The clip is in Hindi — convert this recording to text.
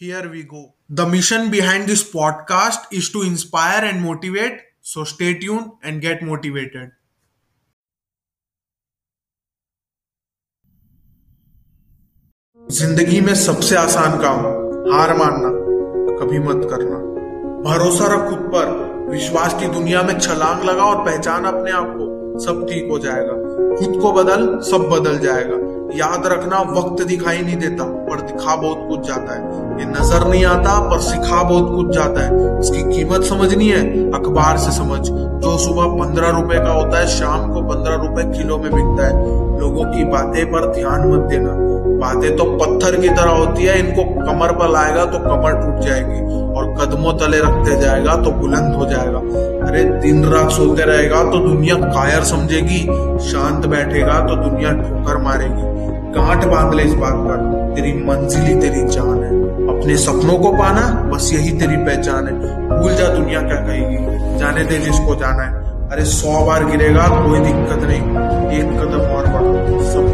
Here we go. The mission behind this podcast is to inspire and motivate. So stay tuned and get. ज़िंदगी में सबसे आसान काम, हार मानना, कभी मत करना भरोसा रख खुद पर, विश्वास की दुनिया में छलांग लगा और पहचान अपने आप को, सब ठीक हो जाएगा खुद को बदल, सब बदल जाएगा याद रखना, वक्त दिखाई नहीं देता, पर दिखा बहुत कुछ जाता है ये नज़र नहीं आता, पर सिखा बहुत कुछ जाता है। इसकी कीमत समझनी है? अखबार से समझ। जो सुबह पंद्रह रुपए का होता है, शाम को पंद्रह रुपए किलो में बिकता है। लोगों की बातें पर ध्यान मत देना। बातें तो पत्थर की तरह होती है, इनको कमर पर लाएगा तो कमर टूट जाएगी, और कदमों तले रखते जाएगा तो बुलंद हो जाएगा। अरे दिन रात सोते रहेगा तो दुनिया कायर समझेगी, शांत बैठेगा तो दुनिया ठोकर मारेगी। गांठ बाँध ले इस बात पर। तेरी मंजिल ही तेरी जान है। अपने सपनों को पाना, बस यही तेरी पहचान है। भूल जा दुनिया क्या कहेगी। जाने दे जिसको जाना है। अरे सौ बार गिरेगा, कोई दिक्कत नहीं। एक कदम और बढ़ो। सब